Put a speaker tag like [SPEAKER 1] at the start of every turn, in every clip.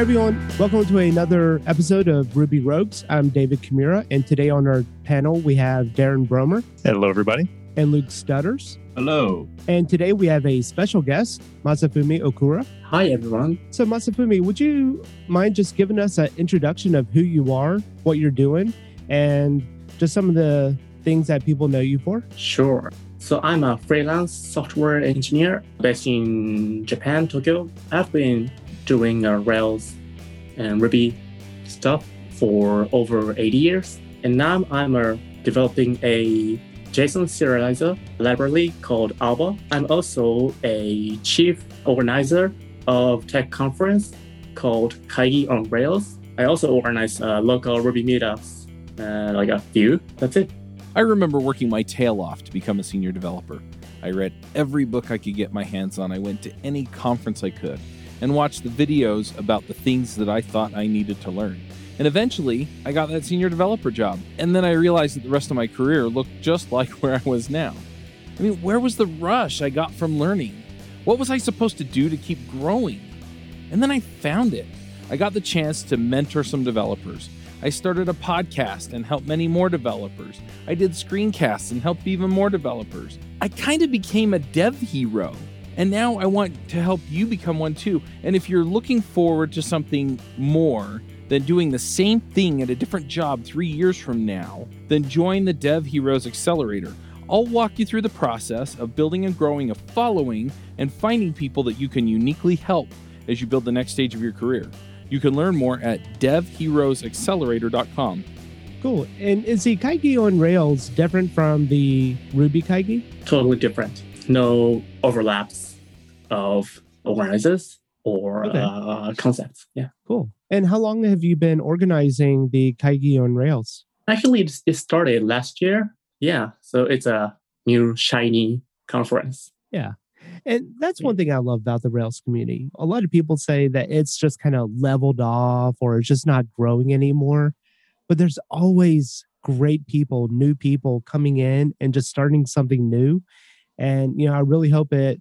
[SPEAKER 1] Hey everyone, welcome to another episode of Ruby Rogues. I'm David Kimura, and today on our panel we have Darren Broemmer.
[SPEAKER 2] Hello, everybody.
[SPEAKER 1] And Luke Stutters.
[SPEAKER 3] Hello.
[SPEAKER 1] And today we have a special guest, Masafumi Okura.
[SPEAKER 4] Hi, everyone.
[SPEAKER 1] So, Masafumi, would you mind just giving us an introduction of who you are, what you're doing, and just some of the things that people know you for?
[SPEAKER 4] Sure. So, I'm a freelance software engineer based in Japan, Tokyo. I've been doing uh, Rails and Ruby stuff for over 80 years. And now I'm uh, developing a JSON serializer library called Alba. I'm also a chief organizer of tech conference called Kaigi on Rails. I also organize uh, local Ruby meetups, uh, like a few. That's it.
[SPEAKER 3] I remember working my tail off to become a senior developer. I read every book I could get my hands on. I went to any conference I could and watched the videos about the things that I thought I needed to learn. And eventually, I got that senior developer job. And then I realized that the rest of my career looked just like where I was now. I mean, where was the rush I got from learning? What was I supposed to do to keep growing? And then I found it. I got the chance to mentor some developers. I started a podcast and helped many more developers. I did screencasts and helped even more developers. I kind of became a dev hero. And now I want to help you become one too. And if you're looking forward to something more than doing the same thing at a different job three years from now, then join the Dev Heroes Accelerator. I'll walk you through the process of building and growing a following and finding people that you can uniquely help as you build the next stage of your career. You can learn more at devheroesaccelerator.com.
[SPEAKER 1] Cool. And is the Kaigi on Rails different from the Ruby Kaigi?
[SPEAKER 4] Totally different. No overlaps of organizers or okay. uh, concepts. Yeah.
[SPEAKER 1] Cool. And how long have you been organizing the Kaigi on Rails?
[SPEAKER 4] Actually, it started last year. Yeah. So it's a new shiny conference.
[SPEAKER 1] Yeah. And that's one thing I love about the Rails community. A lot of people say that it's just kind of leveled off or it's just not growing anymore. But there's always great people, new people coming in and just starting something new. And, you know, I really hope it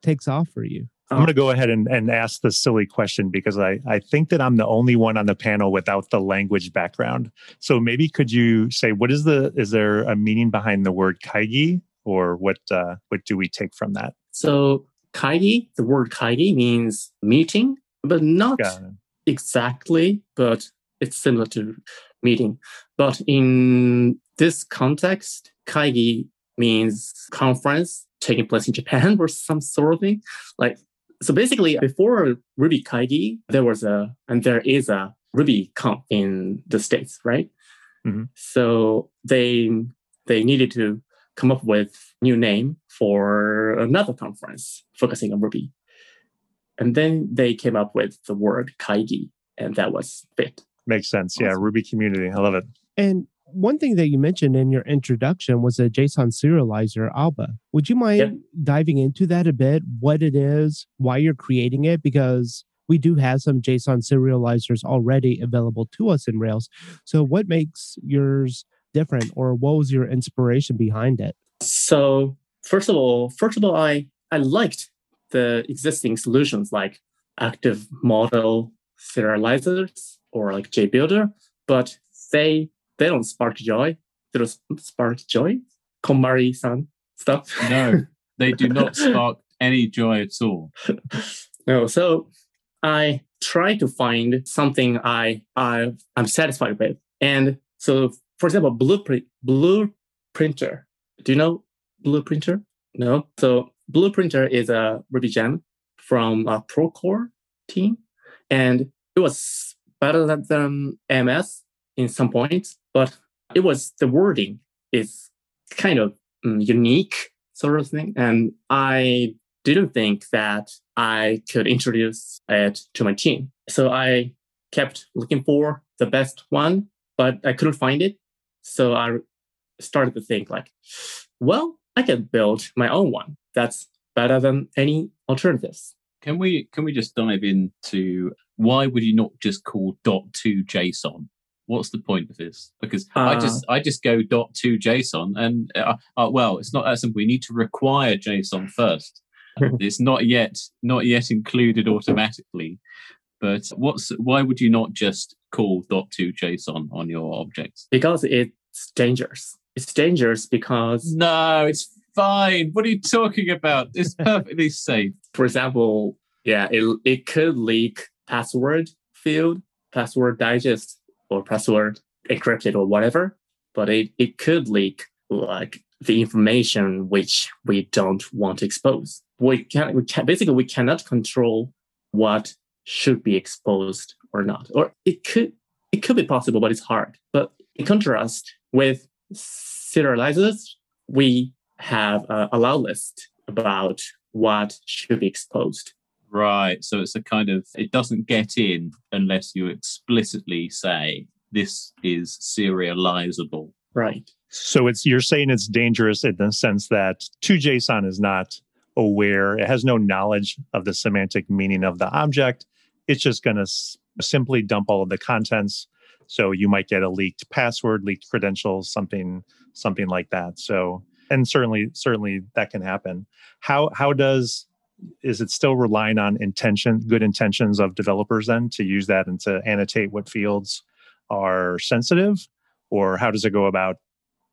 [SPEAKER 1] takes off for you.
[SPEAKER 2] I'm going to go ahead and, and ask the silly question because I, I think that I'm the only one on the panel without the language background. So maybe could you say what is the is there a meaning behind the word kaigi or what uh, what do we take from that?
[SPEAKER 4] So kaigi, the word kaigi means meeting, but not exactly, but it's similar to meeting. But in this context, kaigi means conference taking place in Japan or some sort of thing. Like so basically before Ruby Kaigi, there was a and there is a Ruby Conf in the States, right? Mm-hmm. So they they needed to come up with new name for another conference focusing on Ruby. And then they came up with the word Kaigi, and that was fit.
[SPEAKER 2] Makes sense. Awesome. Yeah, Ruby community. I love it.
[SPEAKER 1] And one thing that you mentioned in your introduction was a JSON serializer Alba. Would you mind diving into that a bit? What it is, why you're creating it? Because we do have some JSON serializers already available to us in Rails. So, what makes yours different, or what was your inspiration behind it?
[SPEAKER 4] So, first of all, first of all, I I liked the existing solutions like active model serializers or like JBuilder, but they they don't spark joy. They don't spark joy. KonMari-san stuff.
[SPEAKER 3] No, they do not spark any joy at all.
[SPEAKER 4] no, so I try to find something I, I I'm satisfied with. And so for example, blueprint Blueprinter. Do you know Blueprinter? No. So Blueprinter is a Ruby gem from a Procore team. And it was better than, than MS in some points, but it was the wording is kind of um, unique sort of thing. And I didn't think that I could introduce it to my team. So I kept looking for the best one, but I couldn't find it. So I started to think like, well, I can build my own one that's better than any alternatives.
[SPEAKER 3] Can we can we just dive into why would you not just call dot to JSON what's the point of this? Because uh, I just I just go dot to JSON, and uh, uh, well, it's not that simple. We need to require JSON first. it's not yet not yet included automatically,
[SPEAKER 5] But what's why would you not just call dot2 JSON on your objects?
[SPEAKER 4] Because it's dangerous. It's dangerous because
[SPEAKER 5] no, it's fine. What are you talking about? It's perfectly safe.
[SPEAKER 4] For example, yeah, it it could leak password field, password digest, or password encrypted or whatever. But it, it could leak like the information which we don't want to expose. We can we can basically we cannot control what should be exposed or not. Or it could it could be possible, but it's hard. But in contrast with serializers, we have a allow list about what should be exposed.
[SPEAKER 5] Right. So it's a kind of it doesn't get in unless you explicitly say this is serializable.
[SPEAKER 4] Right.
[SPEAKER 2] So it's you're saying it's dangerous in the sense that 2JSON is not aware, it has no knowledge of the semantic meaning of the object. It's just going to s- simply dump all of the contents. So you might get a leaked password, leaked credentials, something something like that. So and certainly certainly that can happen. How how does is it still relying on intention, good intentions of developers then to use that and to annotate what fields are sensitive, or how does it go about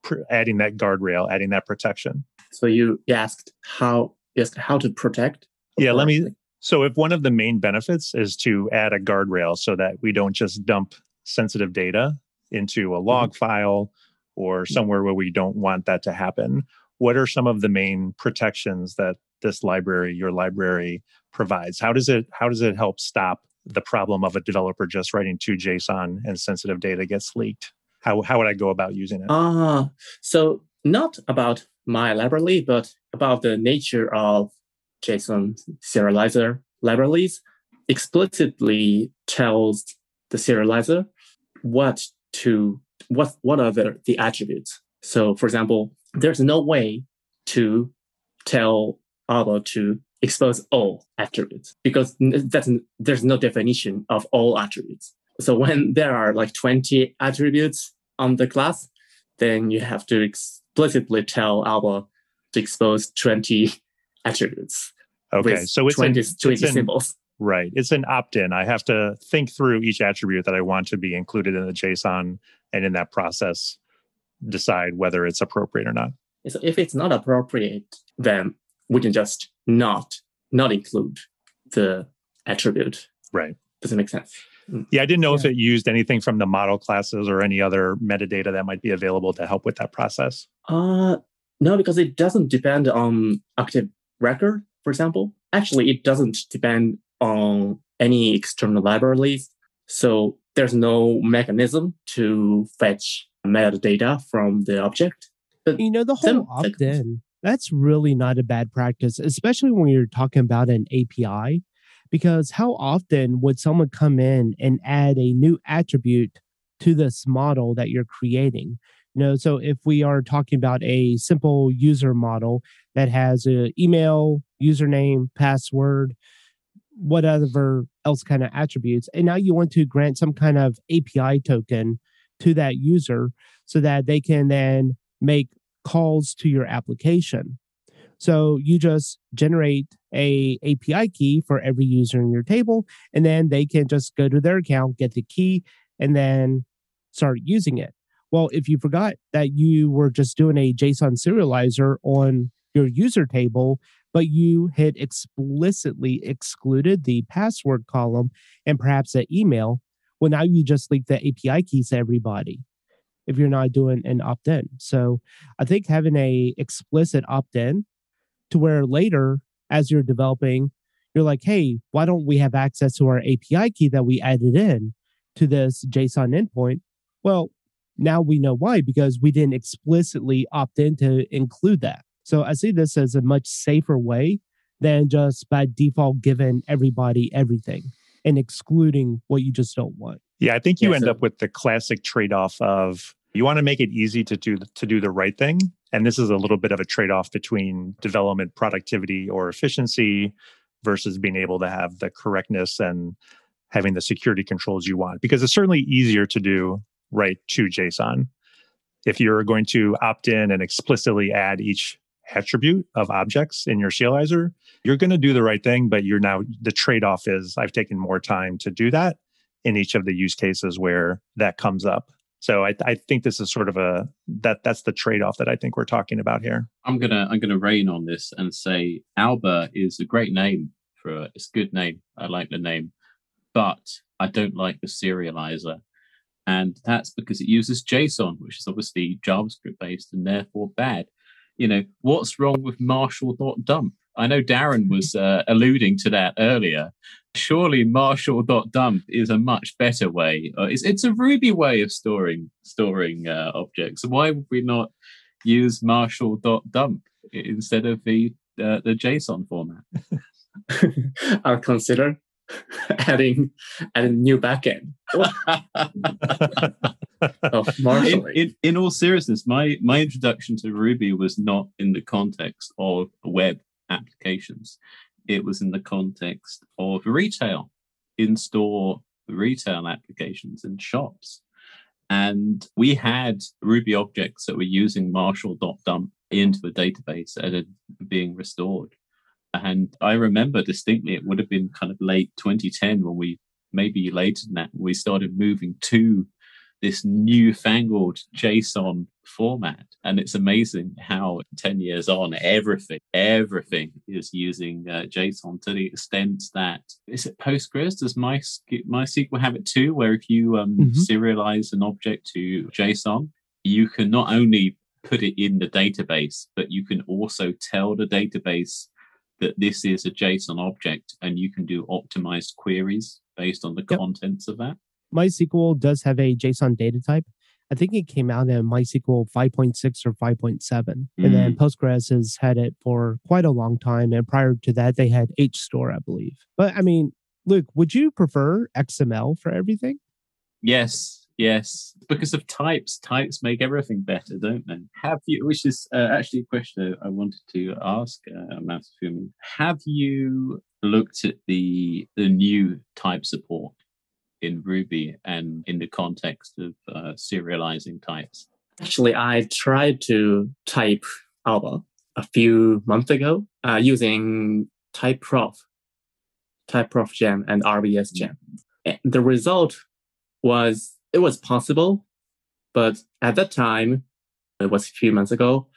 [SPEAKER 2] pr- adding that guardrail, adding that protection?
[SPEAKER 4] So you asked how yes how to protect.
[SPEAKER 2] Yeah, let me. So, if one of the main benefits is to add a guardrail so that we don't just dump sensitive data into a mm-hmm. log file or somewhere where we don't want that to happen, what are some of the main protections that this library, your library, provides? How does it how does it help stop the problem of a developer just writing to JSON and sensitive data gets leaked? How how would I go about using it?
[SPEAKER 4] Ah, so not about my library, but about the nature of JSON serializer libraries explicitly tells the serializer what to what what are the, the attributes. So for example, there's no way to tell Alba to expose all attributes because that's there's no definition of all attributes. So when there are like 20 attributes on the class, then you have to explicitly tell Alba to expose 20 attributes.
[SPEAKER 2] Okay, so it's
[SPEAKER 4] 20,
[SPEAKER 2] an,
[SPEAKER 4] 20
[SPEAKER 2] it's an-
[SPEAKER 4] symbols.
[SPEAKER 2] Right. It's an opt in. I have to think through each attribute that I want to be included in the JSON and in that process decide whether it's appropriate or not.
[SPEAKER 4] So if it's not appropriate, then we can just not not include the attribute.
[SPEAKER 2] Right.
[SPEAKER 4] Does it make sense?
[SPEAKER 2] Yeah, I didn't know if it used anything from the model classes or any other metadata that might be available to help with that process.
[SPEAKER 4] Uh no, because it doesn't depend on active record, for example. Actually, it doesn't depend on any external libraries. So there's no mechanism to fetch metadata from the object. But
[SPEAKER 1] You know, the
[SPEAKER 4] Some-
[SPEAKER 1] whole opt in, that's really not a bad practice, especially when you're talking about an API. Because how often would someone come in and add a new attribute to this model that you're creating? You know, so if we are talking about a simple user model that has an email, username, password, whatever else kind of attributes, and now you want to grant some kind of API token to that user so that they can then make calls to your application. So you just generate a API key for every user in your table, and then they can just go to their account, get the key, and then start using it. Well, if you forgot that you were just doing a JSON serializer on your user table, but you had explicitly excluded the password column and perhaps the email, well, now you just leak the API keys to everybody if you're not doing an opt-in. So I think having a explicit opt-in to where later as you're developing, you're like, hey, why don't we have access to our API key that we added in to this JSON endpoint? Well, now we know why because we didn't explicitly opt in to include that. So I see this as a much safer way than just by default giving everybody everything and excluding what you just don't want.
[SPEAKER 2] Yeah, I think you
[SPEAKER 4] Yeah,
[SPEAKER 2] end
[SPEAKER 4] so-
[SPEAKER 2] up with the classic trade-off of you want to make it easy to do to do the right thing, and this is a little bit of a trade-off between development productivity or efficiency versus being able to have the correctness and having the security controls you want because it's certainly easier to do right to JSON. If you're going to opt in and explicitly add each attribute of objects in your serializer, you're going to do the right thing, but you're now the trade off is I've taken more time to do that in each of the use cases where that comes up. So I, I think this is sort of a that that's the trade off that I think we're talking about here.
[SPEAKER 5] I'm gonna I'm gonna rain on this and say Alba is a great name for a, it's a good name. I like the name, but I don't like the serializer. And that's because it uses JSON, which is obviously JavaScript based and therefore bad. You know, what's wrong with Marshall.dump? I know Darren was uh, alluding to that earlier. Surely Marshall.dump is a much better way. Uh, it's, it's a Ruby way of storing storing uh, objects. Why would we not use Marshall.dump instead of the uh, the JSON format?
[SPEAKER 4] I'll consider adding adding new backend Marshall.
[SPEAKER 5] Oh, in, in, in all seriousness, my my introduction to Ruby was not in the context of web applications. It was in the context of retail, in-store retail applications and shops. And we had Ruby objects that were using Marshall.dump into a database and it being restored. And I remember distinctly it would have been kind of late 2010 when we maybe later than that we started moving to this newfangled JSON format. And it's amazing how 10 years on, everything, everything is using uh, JSON to the extent that is it Postgres? Does My, MySQL have it too? Where if you um, mm-hmm. serialize an object to JSON, you can not only put it in the database, but you can also tell the database that this is a JSON object and you can do optimized queries based on the yep. contents of that.
[SPEAKER 1] MySQL does have a JSON data type. I think it came out in MySQL 5.6 or 5.7. Mm. And then mm. Postgres has had it for quite a long time. And prior to that, they had HStore, I believe. But I mean, Luke, would you prefer XML for everything?
[SPEAKER 5] Yes, Yes, because of types. Types make everything better, don't they? Have you? Which is uh, actually a question I wanted to ask uh. Have you looked at the the new type support in Ruby and in the context of uh, serializing types?
[SPEAKER 4] Actually, I tried to type Alba a few months ago uh, using TypeProf, TypeProf Gem, and RBS Gem. And the result was it was possible, but at that time, it was a few months ago,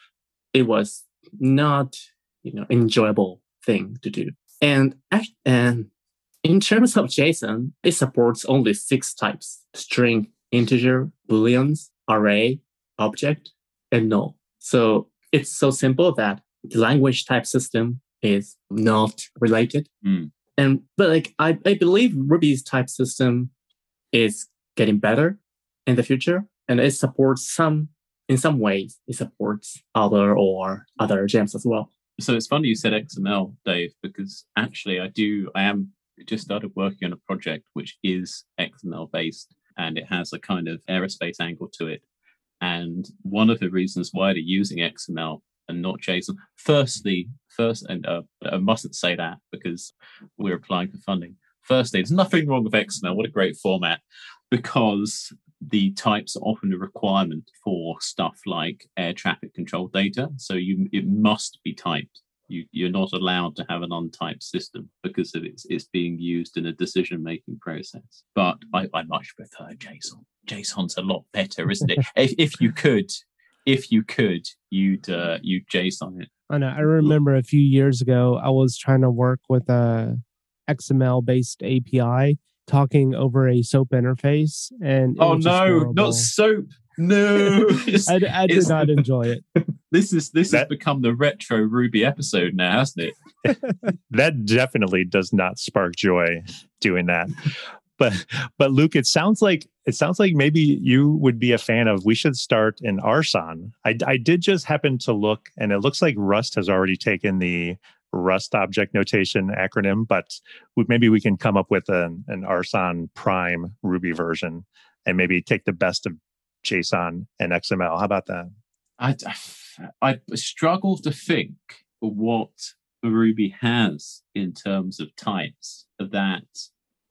[SPEAKER 4] it was not you know enjoyable thing to do. And and in terms of JSON, it supports only six types: string, integer, booleans, array, object, and null. So it's so simple that the language type system is not related.
[SPEAKER 5] Mm.
[SPEAKER 4] And but like I, I believe Ruby's type system is getting better in the future. And it supports some, in some ways, it supports other or other gems as well.
[SPEAKER 5] So it's funny you said XML, Dave, because actually I do, I am just started working on a project which is XML based and it has a kind of aerospace angle to it. And one of the reasons why they're using XML and not JSON, firstly, first, and uh, I mustn't say that because we're applying for funding. Firstly, there's nothing wrong with XML. What a great format because the types are often a requirement for stuff like air traffic control data. So you it must be typed. You, you're not allowed to have an untyped system because of it's, it's being used in a decision making process. But I, I much prefer JSON. JSON's a lot better, isn't it? if, if you could, if you could, you'd uh, you'd JSON it.
[SPEAKER 1] I know. I remember a few years ago, I was trying to work with a XML based API talking over a SOAP interface. And
[SPEAKER 5] oh no, not SOAP. No,
[SPEAKER 1] I, I did not enjoy it.
[SPEAKER 5] This is this that, has become the retro Ruby episode now, hasn't
[SPEAKER 2] it? that definitely does not spark joy doing that. But but Luke, it sounds like it sounds like maybe you would be a fan of. We should start in Arson. I, I did just happen to look, and it looks like Rust has already taken the Rust object notation acronym, but maybe we can come up with an, an Arson Prime Ruby version and maybe take the best of JSON and XML. How about that?
[SPEAKER 5] I, I struggle to think what Ruby has in terms of types that,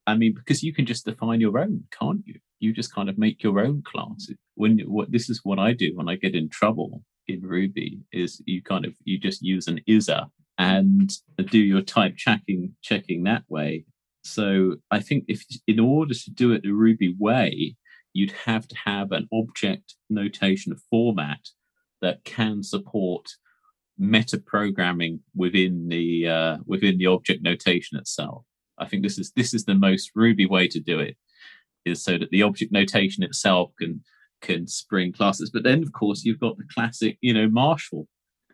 [SPEAKER 5] I mean, because you can just define your own, can't you? You just kind of make your own class. When what this is what I do when I get in trouble in Ruby is you kind of you just use an isa and do your type checking checking that way. So I think if in order to do it the Ruby way, you'd have to have an object notation format that can support meta programming within the uh, within the object notation itself. I think this is this is the most Ruby way to do it, is so that the object notation itself can can spring classes. But then, of course, you've got the classic, you know, Marshall,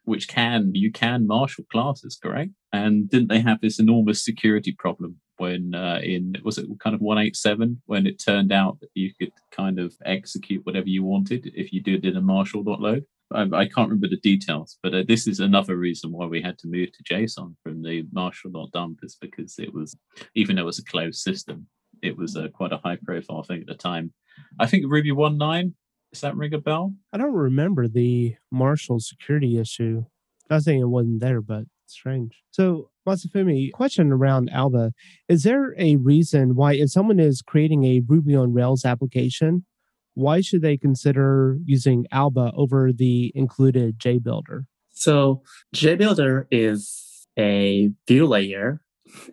[SPEAKER 5] which can you can Marshall classes, correct? And didn't they have this enormous security problem when uh, in was it kind of 187 when it turned out that you could kind of execute whatever you wanted if you did in marshall.load I, I can't remember the details but uh, this is another reason why we had to move to json from the marshall.dump is because it was even though it was a closed system it was uh, quite a high profile thing at the time. I think ruby 1.9 does that ring a bell?
[SPEAKER 1] I don't remember the marshall security issue. Not saying it wasn't there but strange. So Masafumi, question around Alba. Is there a reason why, if someone is creating a Ruby on Rails application, why should they consider using Alba over the included JBuilder?
[SPEAKER 4] So JBuilder is a view layer,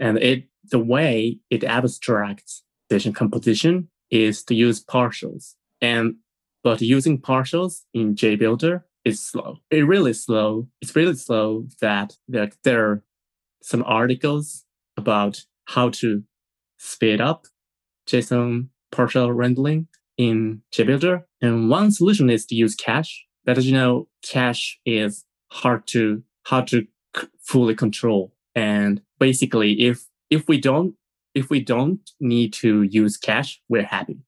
[SPEAKER 4] and it the way it abstracts vision composition is to use partials. And but using partials in JBuilder is slow. It really slow. It's really slow that there, there some articles about how to speed up JSON partial rendering in JBuilder. And one solution is to use cache. But as you know, cache is hard to hard to fully control. And basically, if if we don't if we don't need to use cache, we're happy,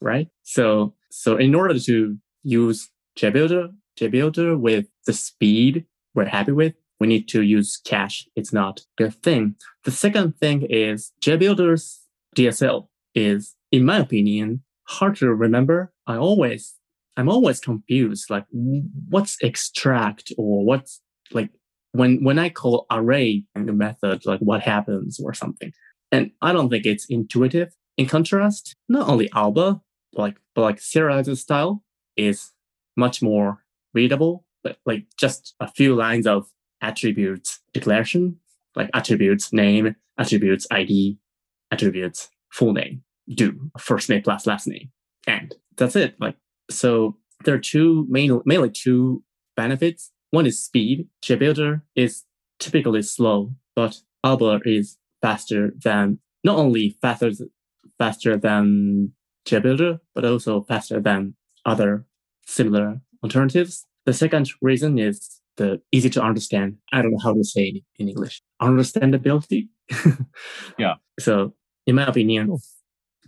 [SPEAKER 4] right? So so in order to use JBuilder, JBuilder with the speed we're happy with, we need to use cache. It's not a thing. The second thing is JBuilder's DSL is, in my opinion, hard to remember. I always, I'm always confused. Like, what's extract or what's like when when I call array method, like what happens or something. And I don't think it's intuitive. In contrast, not only Alba, like but like serialized style is much more readable. But like just a few lines of attributes declaration, like attributes name, attributes ID, attributes full name, do first name plus last name. And that's it. Like, so there are two main, mainly two benefits. One is speed. JBuilder is typically slow, but Alba is faster than, not only faster, faster than JBuilder, but also faster than other similar alternatives. The second reason is the easy to understand. I don't know how to say it in English. Understandability.
[SPEAKER 5] yeah.
[SPEAKER 4] So in my opinion,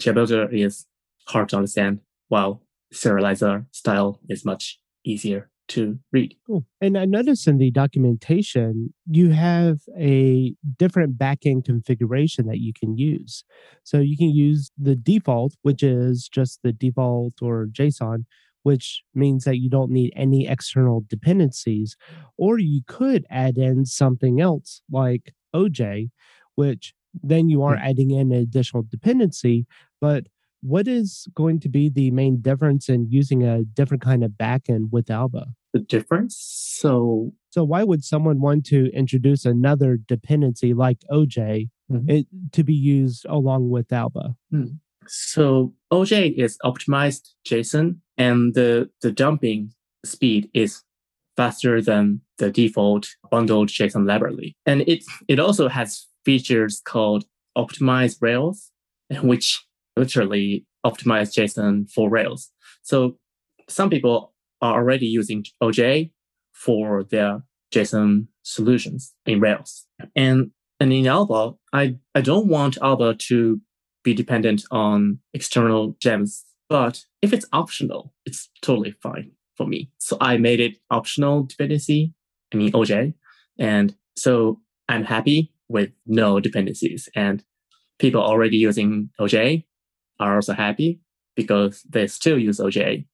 [SPEAKER 4] cool. JBuilder is hard to understand, while serializer style is much easier to read.
[SPEAKER 1] Cool. And I noticed in the documentation, you have a different backend configuration that you can use. So you can use the default, which is just the default or JSON, which means that you don't need any external dependencies. Or you could add in something else like OJ, which then you are hmm. adding in an additional dependency. But what is going to be the main difference in using a different kind of backend with Alba?
[SPEAKER 4] The difference? So,
[SPEAKER 1] so why would someone want to introduce another dependency like OJ mm-hmm. it, to be used along with Alba?
[SPEAKER 4] Mm. So OJ is optimized JSON and the, the dumping speed is faster than the default bundled JSON library. And it, it also has features called optimized Rails, which literally optimize JSON for Rails. So some people are already using OJ for their JSON solutions in Rails. And, and in Alba, I, I don't want Alba to be dependent on external gems. But if it's optional, it's totally fine for me. So I made it optional dependency, I mean OJ. And so I'm happy with no dependencies. And people already using OJ are also happy because they still use OJ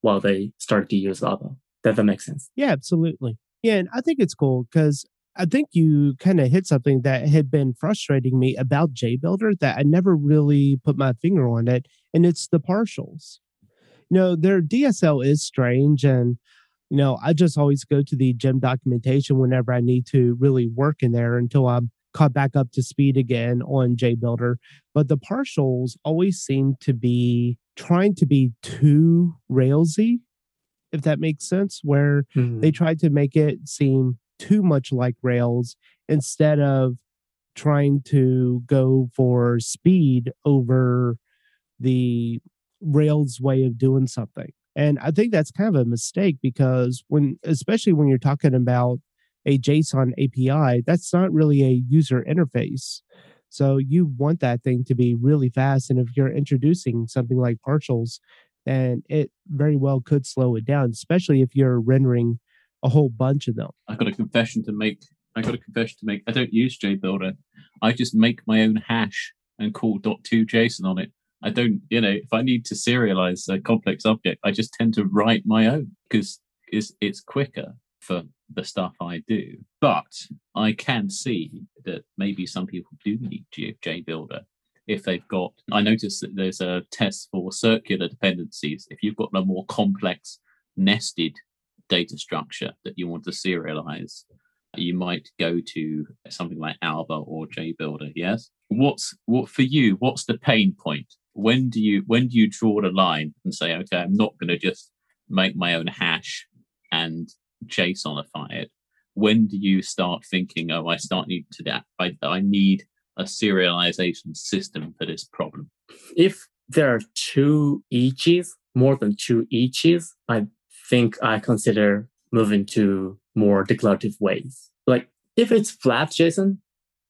[SPEAKER 4] while they start to use Alba. Does that make sense?
[SPEAKER 1] Yeah, absolutely. Yeah, and I think it's cool because I think you kind of hit something that had been frustrating me about JBuilder that I never really put my finger on it, and it's the partials. You know, their DSL is strange, and you know, I just always go to the gem documentation whenever I need to really work in there until I'm caught back up to speed again on JBuilder. But the partials always seem to be trying to be too railsy, if that makes sense, where
[SPEAKER 4] Mhm.
[SPEAKER 1] they tried to make it seem too much like Rails instead of trying to go for speed over the Rails way of doing something. And I think that's kind of a mistake because when, especially when you're talking about a JSON API, that's not really a user interface. So you want that thing to be really fast. And if you're introducing something like partials, then it very well could slow it down, especially if you're rendering a whole bunch of them.
[SPEAKER 5] I got a confession to make. I got a confession to make. I don't use JBuilder. I just make my own hash and call dot two JSON on it. I don't, you know, if I need to serialize a complex object, I just tend to write my own because it's, it's quicker for the stuff I do. But I can see that maybe some people do need J- JBuilder if they've got. I noticed that there's a test for circular dependencies. If you've got a more complex nested data structure that you want to serialize, you might go to something like Alba or JBuilder. Yes. What's what for you? What's the pain point? When do you when do you draw the line and say, okay, I'm not going to just make my own hash and JSONify it? When do you start thinking, oh, I start need to that I, I need a serialization system for this problem?
[SPEAKER 4] if there are two eaches, more than two eaches, I think I consider moving to more declarative ways. Like if it's flat JSON,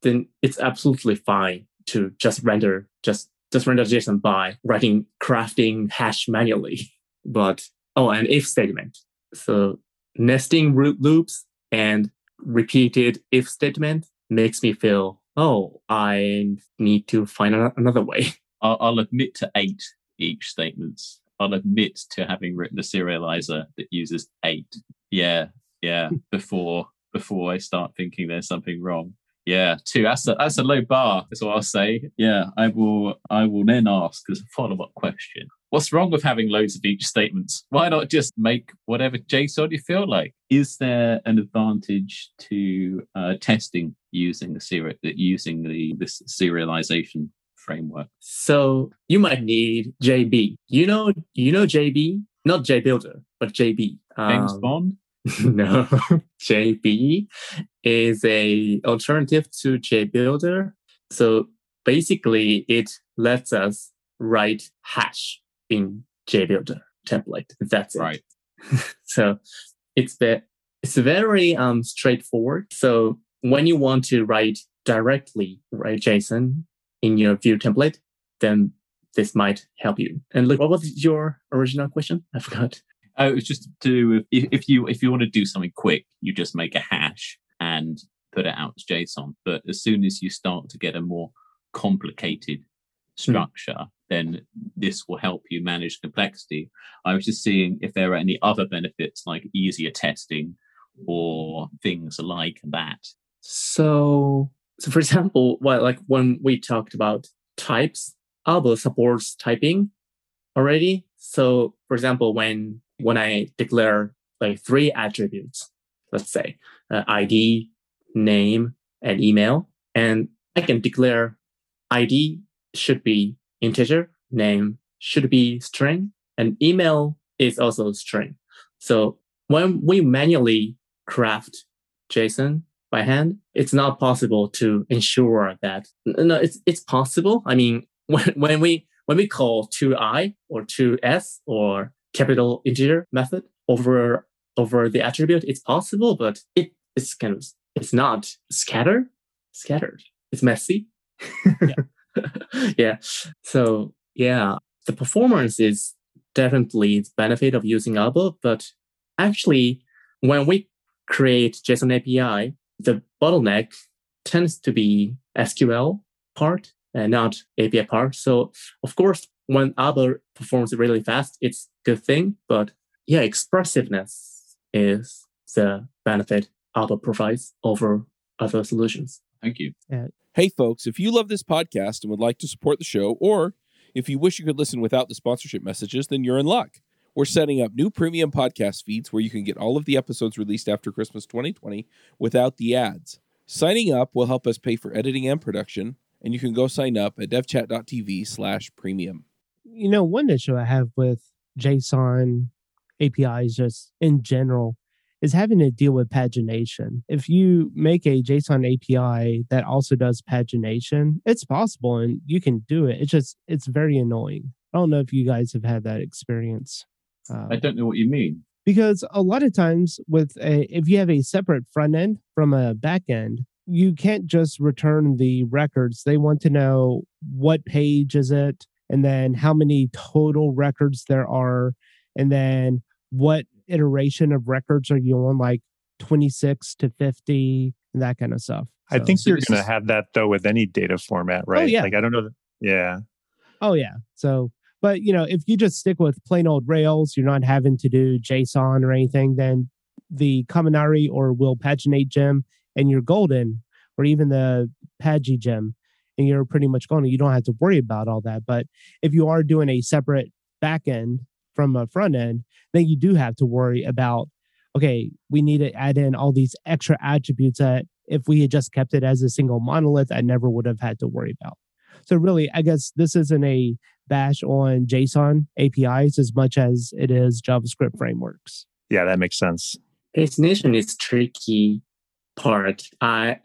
[SPEAKER 4] then it's absolutely fine to just render just just render JSON by writing crafting hash manually. But oh, and if statement. So nesting root loops and repeated if statement makes me feel, oh, I need to find another way.
[SPEAKER 5] I'll, I'll admit to eight each statements. I'll admit to having written a serializer that uses eight. Yeah, yeah. before before I start thinking there's something wrong. Yeah, two. That's a that's a low bar. That's what I'll say. Yeah, I will. I will then ask as a follow up question. What's wrong with having loads of each statements? Why not just make whatever JSON you feel like? Is there an advantage to uh, testing using the seri- using the this serialization framework?
[SPEAKER 4] So you might need JB. You know, you know JB, not JBuilder, but JB.
[SPEAKER 5] James
[SPEAKER 4] Um,
[SPEAKER 5] Bond.
[SPEAKER 4] no, JB is a alternative to JBuilder. So basically, it lets us write hash in JBuilder template. That's it.
[SPEAKER 5] Right.
[SPEAKER 4] so it's ve- it's very um, straightforward. So when you want to write directly write JSON in your view template, then this might help you. And look, what was your original question? I forgot.
[SPEAKER 5] Oh, it was just to do if, if you if you want to do something quick, you just make a hash and put it out as JSON. But as soon as you start to get a more complicated structure, then this will help you manage complexity. I was just seeing if there are any other benefits like easier testing or things like that.
[SPEAKER 4] So, so for example, well, like when we talked about types, Alba supports typing already. So, for example, when when I declare like three attributes, let's say uh, ID, name, and email, and I can declare ID should be integer, name should be string, and email is also string. So when we manually craft JSON by hand, it's not possible to ensure that. No, it's it's possible. I mean, when when we when we call two i or two s or capital integer method over over the attribute, it's possible, but it it's kind of it's not scattered. Scattered. It's messy. yeah. So yeah, the performance is definitely the benefit of using Alba, but actually, when we create JSON API, the bottleneck tends to be SQL part and not API part. So of course, when Alba performs really fast, it's a good thing. But yeah, expressiveness is the benefit Alba provides over other solutions.
[SPEAKER 5] Thank you.
[SPEAKER 3] Hey, folks, if you love this podcast and would like to support the show, or if you wish you could listen without the sponsorship messages, then you're in luck. We're setting up new premium podcast feeds where you can get all of the episodes released after Christmas 2020 without the ads. Signing up will help us pay for editing and production, and you can go sign up at devchat.tv slash premium.
[SPEAKER 1] You know, one issue I have with JSON APIs just in general is having to deal with pagination. If you make a JSON API that also does pagination, it's possible and you can do it. It's just, it's very annoying. I don't know if you guys have had that experience.
[SPEAKER 5] Uh, I don't know what you mean.
[SPEAKER 1] Because a lot of times, with a, if you have a separate front end from a back end, you can't just return the records. They want to know what page is it, and then how many total records there are, and then what iteration of records are you on, like 26 to 50, and that kind of stuff.
[SPEAKER 2] I so, think you're going to have that though with any data format, oh, right? Oh,
[SPEAKER 1] yeah.
[SPEAKER 2] Like I don't know. That, yeah.
[SPEAKER 1] Oh yeah. So but you know, if you just stick with plain old Rails, you're not having to do JSON or anything, then the Kaminari or will paginate gem and you're golden, or even the Pagy gem, and you're pretty much golden. You don't have to worry about all that. But if you are doing a separate backend from a front end, then you do have to worry about okay, we need to add in all these extra attributes that if we had just kept it as a single monolith, I never would have had to worry about. So really, I guess this isn't a bash on JSON APIs as much as it is JavaScript frameworks.
[SPEAKER 2] Yeah, that makes sense.
[SPEAKER 4] Pagination is tricky part. I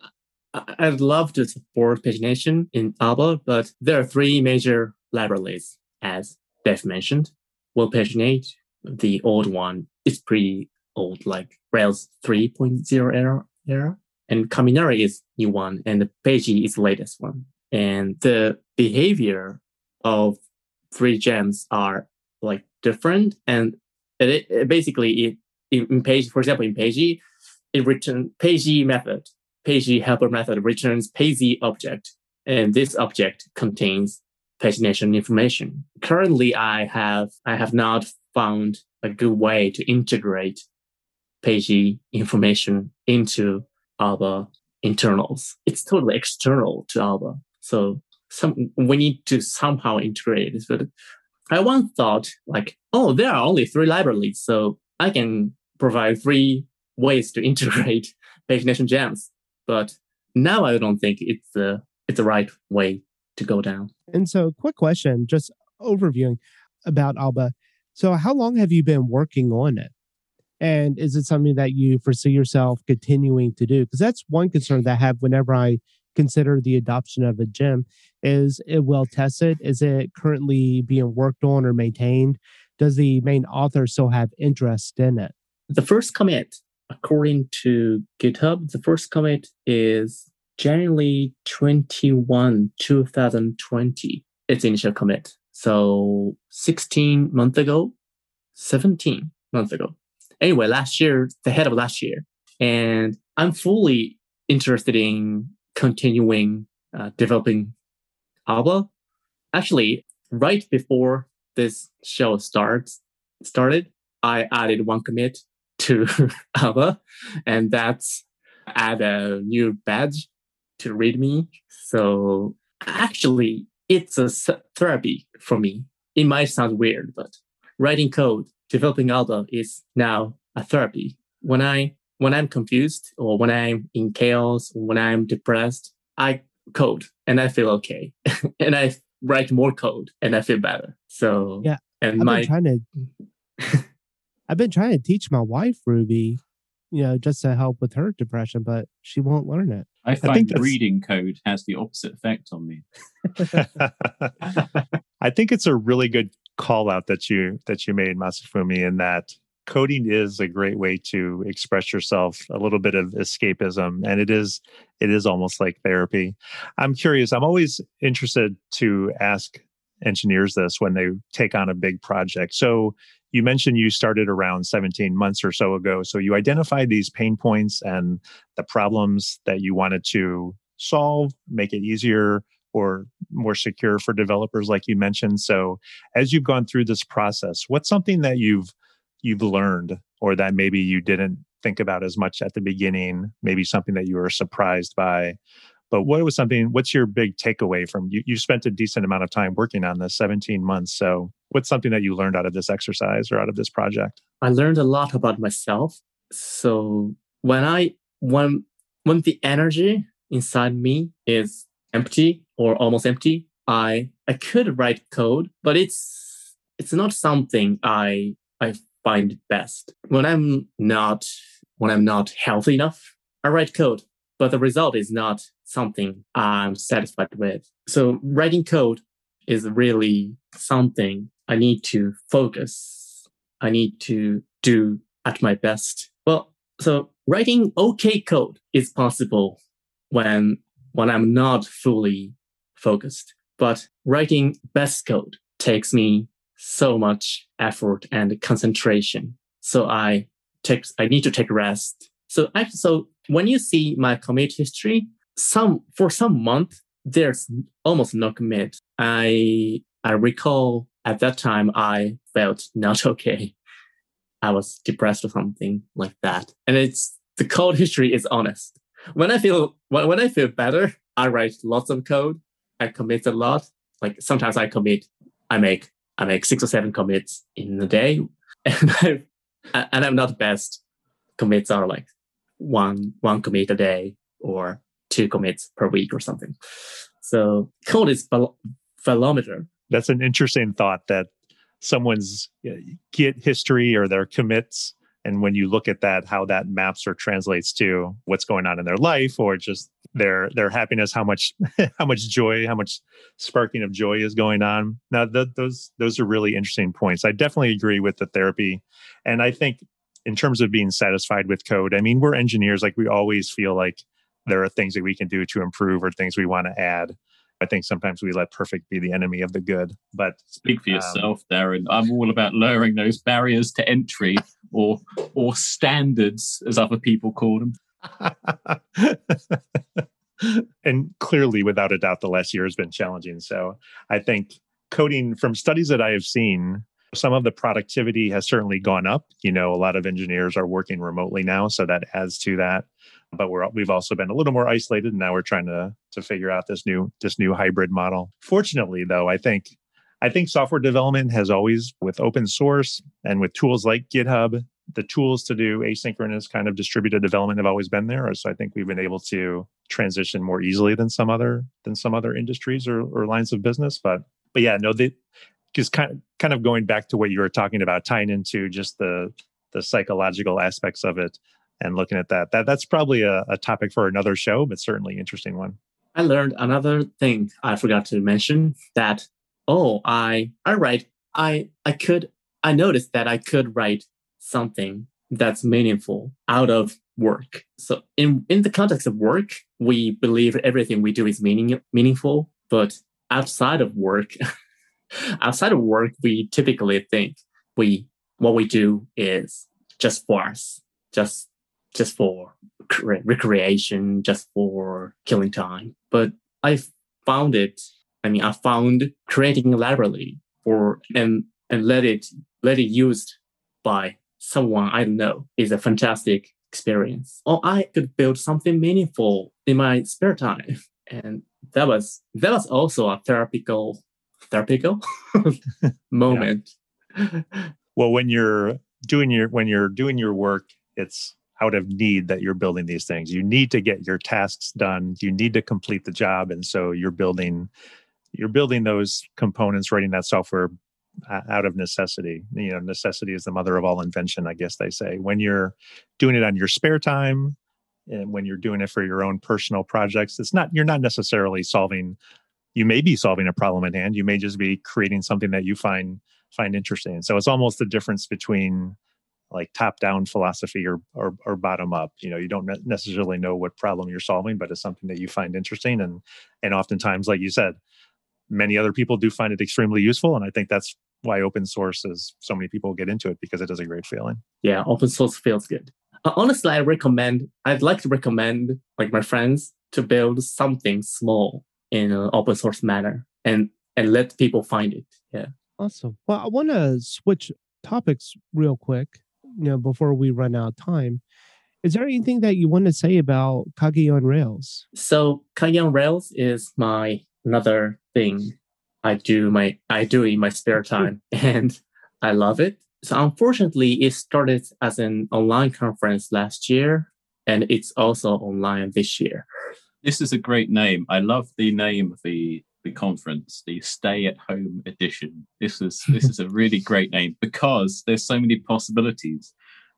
[SPEAKER 4] I'd love to support pagination in Alba, but there are three major libraries, as Dave mentioned. Will paginate, the old one, is pretty old, like Rails 3.0 era, era. And Kaminari is new one, and the Pagy is the latest one. And the behavior of three gems are like different and it, it basically it in, in page for example in page it returns page method page helper method returns page object and this object contains pagination information currently i have i have not found a good way to integrate page information into our internals it's totally external to our so some we need to somehow integrate this. But I once thought like, oh, there are only three libraries, so I can provide three ways to integrate pagination gems. But now I don't think it's the it's the right way to go down.
[SPEAKER 1] And so, quick question, just overviewing about Alba. So, how long have you been working on it? And is it something that you foresee yourself continuing to do? Because that's one concern that I have whenever I consider the adoption of a gem is it well tested is it currently being worked on or maintained does the main author still have interest in it
[SPEAKER 4] the first commit according to github the first commit is january 21 2020 its initial commit. So 16 months ago 17 months ago. Anyway last year the head of last year. And i'm fully interested in continuing uh, developing Alba. Actually, right before this show starts started, I added one commit to Alba, and that's add a new badge to read me. So actually, it's a therapy for me. It might sound weird, but writing code, developing Alba is now a therapy. When I when I'm confused or when I'm in chaos or when I'm depressed, I code and I feel okay. and I write more code and I feel better. So
[SPEAKER 1] yeah,
[SPEAKER 4] and
[SPEAKER 1] I've
[SPEAKER 4] my
[SPEAKER 1] been trying to I've been trying to teach my wife Ruby, you know, just to help with her depression, but she won't learn it.
[SPEAKER 5] I find I think reading code has the opposite effect on me.
[SPEAKER 2] I think it's a really good call out that you that you made, Masafumi, in that coding is a great way to express yourself a little bit of escapism and it is it is almost like therapy i'm curious i'm always interested to ask engineers this when they take on a big project so you mentioned you started around 17 months or so ago so you identified these pain points and the problems that you wanted to solve make it easier or more secure for developers like you mentioned so as you've gone through this process what's something that you've you've learned or that maybe you didn't think about as much at the beginning, maybe something that you were surprised by. But what was something, what's your big takeaway from you? You spent a decent amount of time working on this 17 months. So, what's something that you learned out of this exercise or out of this project?
[SPEAKER 4] I learned a lot about myself. So when I when when the energy inside me is empty or almost empty, I I could write code, but it's it's not something I I find best. When I'm not when I'm not healthy enough, I write code, but the result is not something I'm satisfied with. So writing code is really something I need to focus. I need to do at my best. Well, so writing okay code is possible when when I'm not fully focused. But writing best code takes me so much effort and concentration. So I take I need to take rest. So actually, so when you see my commit history, some for some month there's almost no commit. I I recall at that time I felt not okay. I was depressed or something like that. And it's the code history is honest. When I feel when, I feel better, I write lots of code. I commit a lot. Like sometimes I commit, I make I make six or seven commits in a day, and I and I'm not best. Commits are like one one commit a day or two commits per week or something. So code is velometer.
[SPEAKER 2] That's an interesting thought that someone's uh, git history or their commits and when you look at that how that maps or translates to what's going on in their life or just their their happiness how much how much joy how much sparking of joy is going on. Now th- those those are really interesting points. I definitely agree with the therapy. And i think in terms of being satisfied with code i mean we're engineers like we always feel like there are things that we can do to improve or things we want to add I think sometimes we let perfect be the enemy of the good. But
[SPEAKER 5] speak for um, yourself, Darren. I'm all about lowering those barriers to entry or or standards, as other people call them.
[SPEAKER 2] and clearly, without a doubt, the last year has been challenging. So I think coding from studies that I have seen, some of the productivity has certainly gone up. You know, a lot of engineers are working remotely now, so that adds to that but we're we've also been a little more isolated and now we're trying to to figure out this new this new hybrid model. Fortunately though i think i think software development has always with open source and with tools like github the tools to do asynchronous kind of distributed development have always been there. So i think we've been able to transition more easily than some other than some other industries or, or lines of business. But but yeah no they just kind of kind of going back to what you were talking about tying into just the the psychological aspects of it and looking at that. That that's probably a, a topic for another show, but certainly interesting one.
[SPEAKER 4] I learned another thing I forgot to mention that oh I I write I I could I noticed that I could write something that's meaningful out of work. So in in the context of work, we believe everything we do is meaning meaningful, but outside of work, outside of work, we typically think we what we do is just for us, just just for recreation, just for killing time. But I found it. I mean, I found creating a library for and and let it let it used by someone I know is a fantastic experience. Or I could build something meaningful in my spare time, and that was that was also a therapical therapical moment.
[SPEAKER 2] well, when you're doing your when you're doing your work, it's out of need that you're building these things. You need to get your tasks done. You need to complete the job, and so you're building you're building those components, writing that software uh, out of necessity. You know, necessity is the mother of all invention, I guess they say. When you're doing it on your spare time, and when you're doing it for your own personal projects, it's not you're not necessarily solving. You may be solving a problem at hand. You may just be creating something that you find find interesting. So it's almost the difference between like top down philosophy or, or, or bottom up you know you don't necessarily know what problem you're solving but it's something that you find interesting and and oftentimes like you said many other people do find it extremely useful and i think that's why open source is so many people get into it because it is a great feeling.
[SPEAKER 4] Yeah open source feels good. Uh, honestly i recommend i'd like to recommend like my friends to build something small in an open source manner and and let people find it. Yeah.
[SPEAKER 1] Awesome. Well i want to switch topics real quick you know, before we run out of time, is there anything that you want to say about Kaigi on Rails?
[SPEAKER 4] So Kaigi on Rails is my another thing I do my I do in my spare time, and I love it. So unfortunately, it started as an online conference last year, and it's also online this year.
[SPEAKER 5] This is a great name. I love the name of the the conference, the Stay at Home Edition. This is this is a really great name because there's so many possibilities.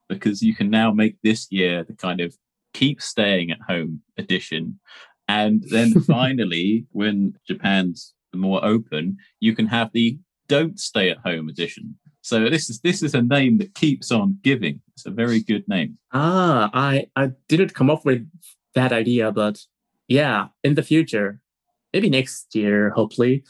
[SPEAKER 5] Because you can now make this year the kind of keep staying at home edition, and then finally, when Japan's more open, you can have the don't stay at home edition. So this is this is a name that keeps on giving. It's a very good name.
[SPEAKER 4] Ah, I I didn't come up with that idea, but yeah, in the future, maybe next year, hopefully.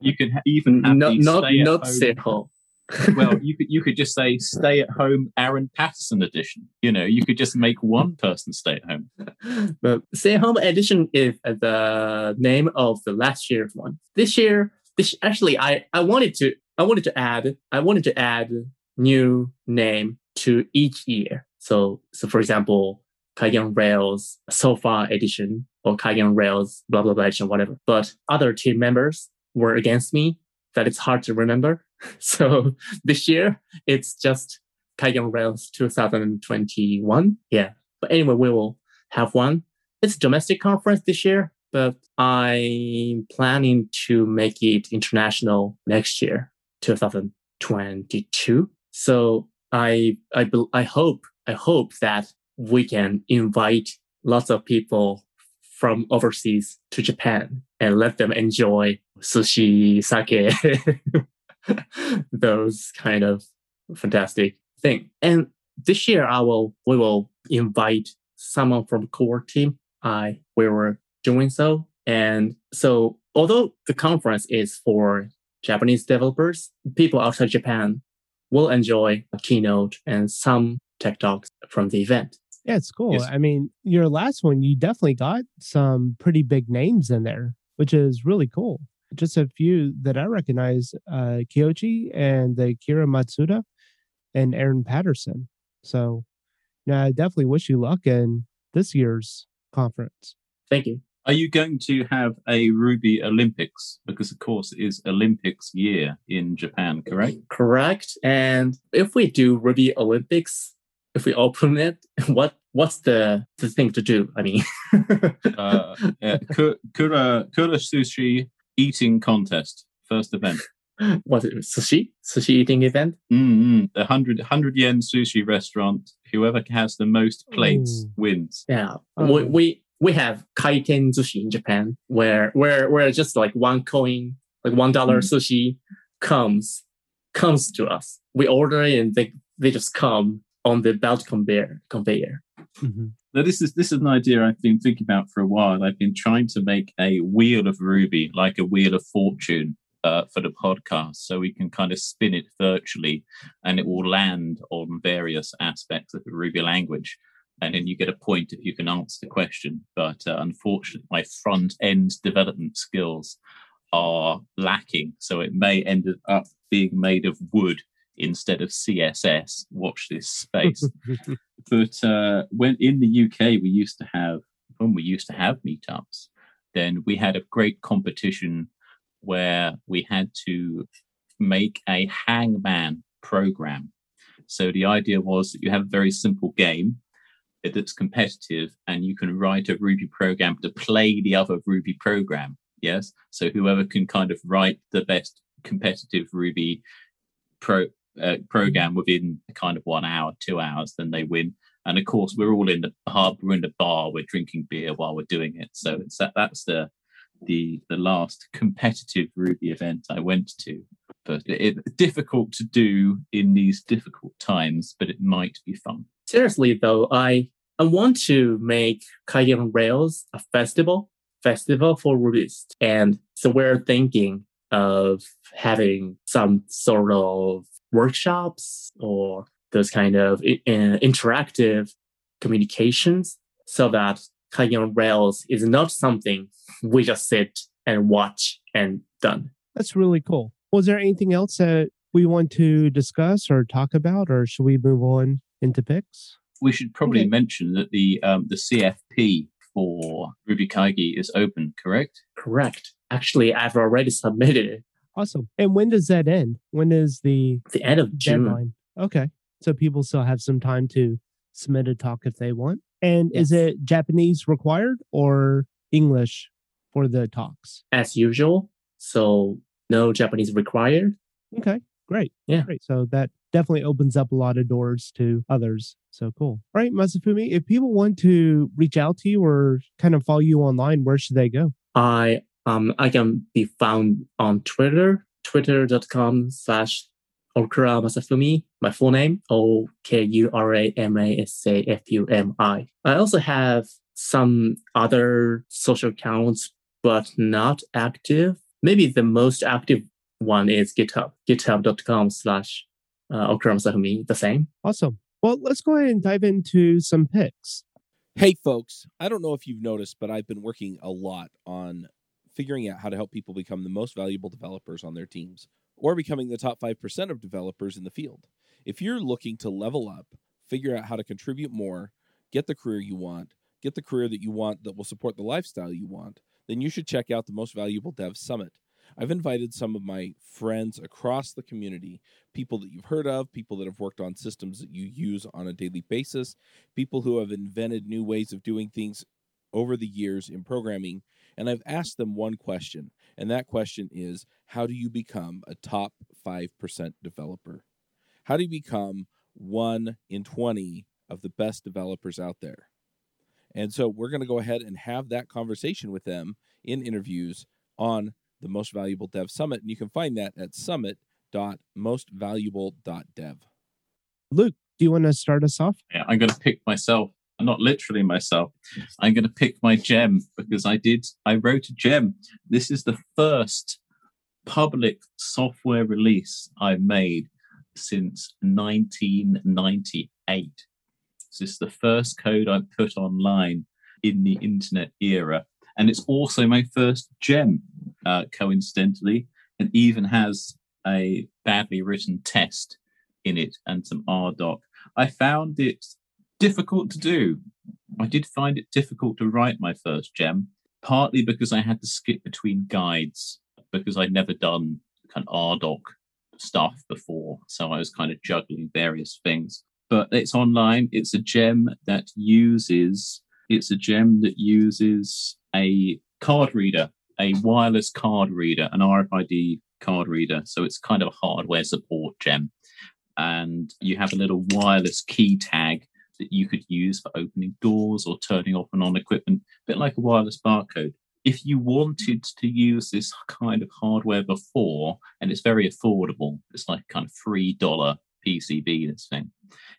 [SPEAKER 5] You can even
[SPEAKER 4] not not
[SPEAKER 5] stay at
[SPEAKER 4] not
[SPEAKER 5] home.
[SPEAKER 4] stay home.
[SPEAKER 5] well, you could you could just say stay at home Aaron Patterson edition. You know, you could just make one person stay at home.
[SPEAKER 4] but stay at home edition is the name of the last year's one. This year, this actually I I wanted to I wanted to add I wanted to add new name to each year. So so for example, Kaigi on Rails Sofa edition or Kaigi on Rails blah blah blah edition whatever. But other team members were against me that it's hard to remember. So this year it's just Kaigi on Rails 2021. Yeah. But anyway, we will have one. It's domestic conference this year, but I'm planning to make it international next year, 2022. So I I I hope I hope that we can invite lots of people from overseas to Japan and let them enjoy sushi, sake, those kind of fantastic thing. And this year, I will we will invite someone from core team. I we were doing so, and so although the conference is for Japanese developers, people outside Japan will enjoy a keynote and some tech talks from the event.
[SPEAKER 1] Yeah, it's cool.
[SPEAKER 5] Yes.
[SPEAKER 1] I mean, your last one, you definitely got some pretty big names in there, which is really cool. Just a few that I recognize uh, Koichi and Akira Matsuda and Aaron Patterson. So, yeah, I definitely wish you luck in this year's conference.
[SPEAKER 4] Thank you.
[SPEAKER 5] Are you going to have a Ruby Olympics? Because of course it is Olympics year in Japan, correct?
[SPEAKER 4] Correct. And if we do Ruby Olympics, if we open it, what what's the the thing to do? I mean,
[SPEAKER 5] Uh, Ku- Kura Kura Sushi eating contest, first event.
[SPEAKER 4] what is it, sushi sushi eating event?
[SPEAKER 5] Mm-hmm. The 100, 100 yen sushi restaurant. Whoever has the most plates
[SPEAKER 1] Ooh.
[SPEAKER 5] wins.
[SPEAKER 4] Yeah,
[SPEAKER 1] Oh.
[SPEAKER 4] we, we we have kaiten sushi in Japan, where where where just like one coin, like one dollar
[SPEAKER 5] Mm.
[SPEAKER 4] sushi comes comes to us. We order it and they they just come on the belt conveyor conveyor.
[SPEAKER 1] Mhm.
[SPEAKER 5] Now, this is this is an idea I've been thinking about for a while. I've been trying to make a wheel of Ruby, like a wheel of fortune, uh, for the podcast, so we can kind of spin it virtually, and it will land on various aspects of the Ruby language, and then you get a point if you can answer the question. But uh, unfortunately, my front end development skills are lacking, so it may end up being made of wood instead of CSS. Watch this space but uh, when in the UK we used to have when we used to have meetups, then we had a great competition where we had to make a hangman program. So the idea was that you have a very simple game that's competitive, and you can write a Ruby program to play the other Ruby program. Yes, so whoever can kind of write the best competitive Ruby pro uh, program within kind of one hour, two hours, then they win. And of course, we're all in the pub, we're in the bar, we're drinking beer while we're doing it. So it's that that's the the the last competitive Ruby event I went to. But it, it's difficult to do in these difficult times, but it might be fun.
[SPEAKER 4] Seriously though, I I want to make Kaigi on Rails a festival, festival for Rubyist. And so we're thinking of having some sort of workshops or those kind of uh, interactive communications so that Kaigi on Rails is not something we just sit and watch and done.
[SPEAKER 1] That's really cool. Was there anything else that we want to discuss or talk about, or should we move on into picks?
[SPEAKER 5] We should probably
[SPEAKER 1] Okay.
[SPEAKER 5] mention that the um, the CFP for Ruby Kaigi is open, correct?
[SPEAKER 4] Correct. Actually, I've already submitted it.
[SPEAKER 1] Awesome. And when does that end? When is the
[SPEAKER 4] The end of June.
[SPEAKER 1] deadline? Okay. So people still have some time to submit a talk if they want. And is it Japanese required or English for the talks?
[SPEAKER 4] as usual. So no Japanese required.
[SPEAKER 1] Okay. Great.
[SPEAKER 4] Yeah.
[SPEAKER 1] Great. So that definitely opens up a lot of doors to others. So cool. All right, Masafumi, if people want to reach out to you or kind of follow you online, where should they go?
[SPEAKER 4] I um I can be found on Twitter, twitter.com slash Okura Masafumi, my full name, O K U R A M A S A F U M I. I also have some other social accounts, but not active. Maybe the most active one is GitHub, github.com slash uh, Okura Masafumi, the same.
[SPEAKER 1] Awesome. Well, let's go ahead and dive into some picks.
[SPEAKER 3] Hey, folks, I don't know if you've noticed, but I've been working a lot on figuring out how to help people become the most valuable developers on their teams or becoming the top 5% of developers in the field. If you're looking to level up, figure out how to contribute more, get the career you want, get the career that you want that will support the lifestyle you want, then you should check out the Most Valuable Dev Summit. I've invited some of my friends across the community, people that you've heard of, people that have worked on systems that you use on a daily basis, people who have invented new ways of doing things over the years in programming. And I've asked them one question, and that question is how do you become a top 5% developer? How do you become one in 20 of the best developers out there? And so we're going to go ahead and have that conversation with them in interviews on the Most Valuable Dev Summit. And you can find that at summit.mostvaluable.dev.
[SPEAKER 1] Luke, do you want to start us off?
[SPEAKER 5] Yeah, I'm going to pick myself, not literally myself. I'm going to pick my gem because I did, I wrote a gem. This is the first public software release I've made since 1998. This is the first code I put online in the internet era. And it's also my first gem, uh, coincidentally, and even has a badly written test in it and some RDoc. I found it difficult to do. I did find it difficult to write my first gem, partly because I had to skip between guides because I'd never done kind of RDoc stuff before. So I was kind of juggling various things. But it's online. It's a gem that uses it's a gem that uses a card reader, a wireless card reader, an RFID card reader. So it's kind of a hardware support gem and you have a little wireless key tag that you could use for opening doors or turning off and on equipment, a bit like a wireless barcode. If you wanted to use this kind of hardware before, and it's very affordable, it's like kind of three dollar PCB. This thing,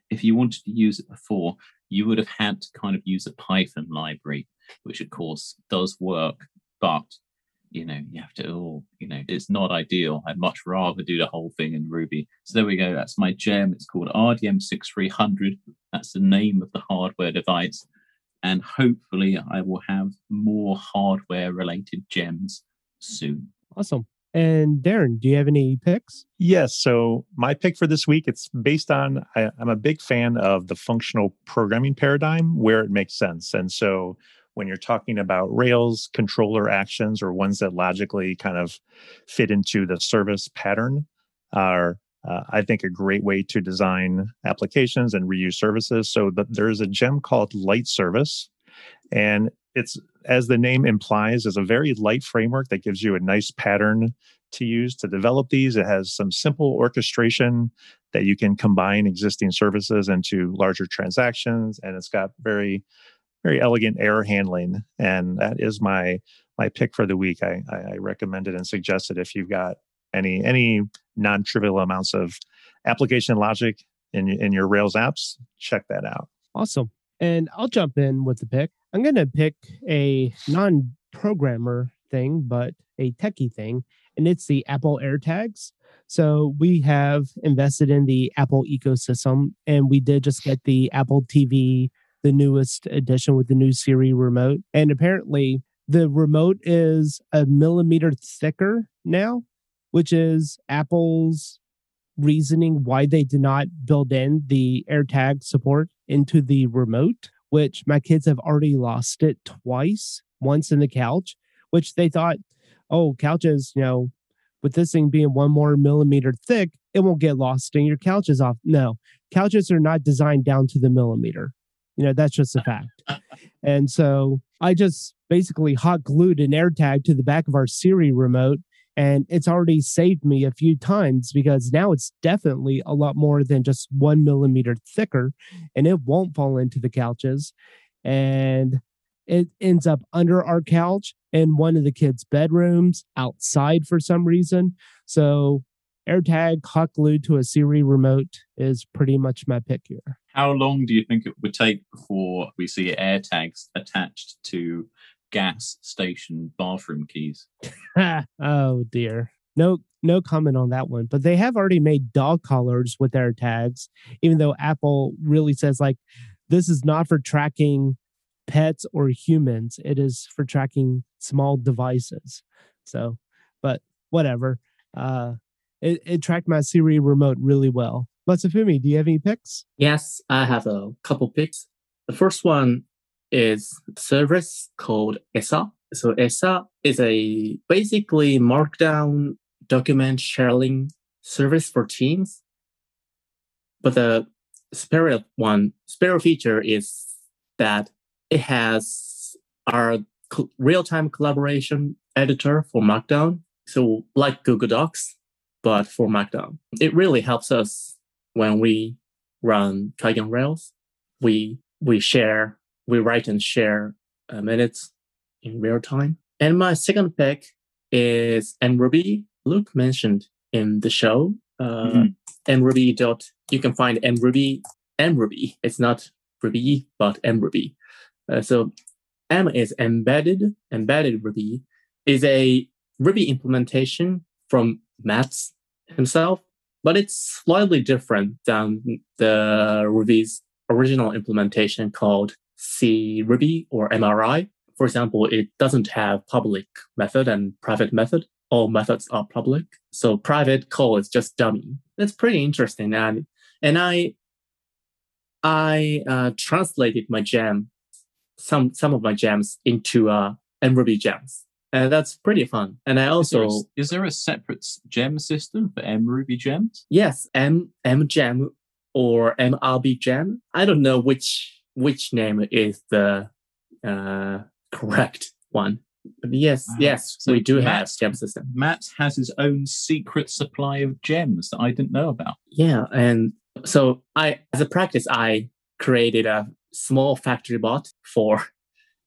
[SPEAKER 5] if you wanted to use it before, you would have had to kind of use a Python library, which of course does work, but you know, you have to, oh, you know, it's not ideal. I'd much rather do the whole thing in Ruby. So there we go. That's my gem. It's called RDM6300. That's the name of the hardware device. And hopefully, I will have more hardware related gems soon.
[SPEAKER 1] Awesome. And Darren, do you have any picks?
[SPEAKER 2] Yes. So my pick for this week, it's based on I, I'm a big fan of the functional programming paradigm where it makes sense. And so when you're talking about Rails controller actions or ones that logically kind of fit into the service pattern are, uh, I think, a great way to design applications and reuse services. So the, there's a gem called Light Service, and it's as the name implies, is a very light framework that gives you a nice pattern to use to develop these. It has some simple orchestration that you can combine existing services into larger transactions, and it's got very very elegant error handling, and that is my my pick for the week. I, I, recommend it and suggest it if you've got any any non-trivial amounts of application logic in in your Rails apps. Check that out.
[SPEAKER 1] Awesome. And I'll jump in with the pick. I'm going to pick a non-programmer thing, but a techie thing, and it's the Apple AirTags. So we have invested in the Apple ecosystem, and we did just get the Apple TV the newest edition with the new Siri remote. And apparently, the remote is a millimeter thicker now, which is Apple's reasoning why they did not build in the AirTag support into the remote, which my kids have already lost it twice, once in the couch, which they thought, oh, couches, you know, with this thing being one more millimeter thick, it won't get lost in your couches off. No, couches are not designed down to the millimeter. You know, that's just a fact. and so I just basically hot glued an AirTag to the back of our Siri remote and it's already saved me a few times because now it's definitely a lot more than just one millimeter thicker and it won't fall into the couches and it ends up under our couch in one of the kids bedrooms outside for some reason so AirTag hot glued to a Siri remote is pretty much my pick here.
[SPEAKER 5] How long do you think it would take before we see AirTags attached to gas station bathroom keys?
[SPEAKER 1] oh dear. No no comment on that one. But they have already made dog collars with AirTags, even though Apple really says like this is not for tracking pets or humans. It is for tracking small devices. So, but whatever. Uh it, it tracked my Siri remote really well. Masafumi, do you have any picks?
[SPEAKER 4] Yes, I have a couple picks. The first one is service called ESA. So ESA is a basically markdown document sharing service for teams. But the superior one, superior feature is that it has our real-time collaboration editor for Markdown. So like Google Docs, but for Markdown. It really helps us when we run Kaigi on Rails. We we share, we write and share uh, minutes in real time. And my second pick is mruby. Luke mentioned in the show. Uh, mm-hmm. mruby dot. You can find mruby mruby. It's not Ruby, but mruby. Uh, so M is embedded. Embedded Ruby is a Ruby implementation from Matz himself, but it's slightly different than the Ruby's original implementation called C Ruby or MRI. For example, it doesn't have public method and private method. All methods are public. So private call is just dummy. That's pretty interesting. And, and I, I uh, translated my gem, some, some of my gems into uh, mruby gems and that's pretty fun. And I also
[SPEAKER 5] is there, a, is there a separate gem system for mruby gems?
[SPEAKER 4] Yes, M M gem or MRB gem. I don't know which which name is the uh, correct one. But yes, wow. yes, so we do Matt, have gem system.
[SPEAKER 5] Matt has his own secret supply of gems that I didn't know about.
[SPEAKER 4] Yeah, and so I, as a practice, I created a small factory bot for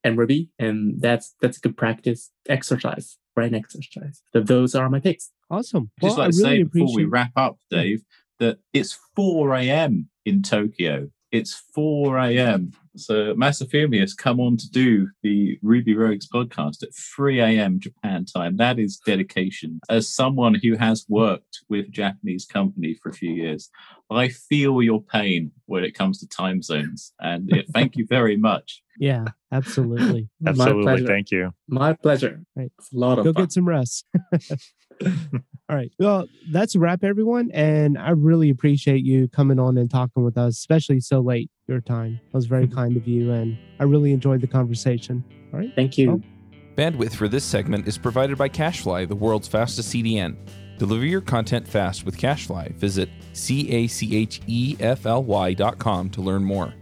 [SPEAKER 4] mruby, and that's that's a good practice exercise, brain exercise. So those are my picks.
[SPEAKER 1] Awesome.
[SPEAKER 5] Just well, like to really say before we wrap up, Dave, that it's 4 a.m. in Tokyo. It's 4 a.m. So Masafumi has come on to do the Ruby Rogues podcast at 3 a.m. Japan time. That is dedication. As someone who has worked with Japanese company for a few years, I feel your pain when it comes to time zones. And thank you very much.
[SPEAKER 1] Yeah, absolutely.
[SPEAKER 2] absolutely. Thank you.
[SPEAKER 4] My pleasure. Right. It's a lot of
[SPEAKER 1] Go get some rest. All right. Well, that's a wrap, everyone. And I really appreciate you coming on and talking with us, especially so late your time. That was very kind of you. And I really enjoyed the conversation. All right.
[SPEAKER 4] Thank you. Well,
[SPEAKER 3] Bandwidth for this segment is provided by CacheFly, the world's fastest CDN. Deliver your content fast with CacheFly. Visit C A C H E F L Y dot com to learn more.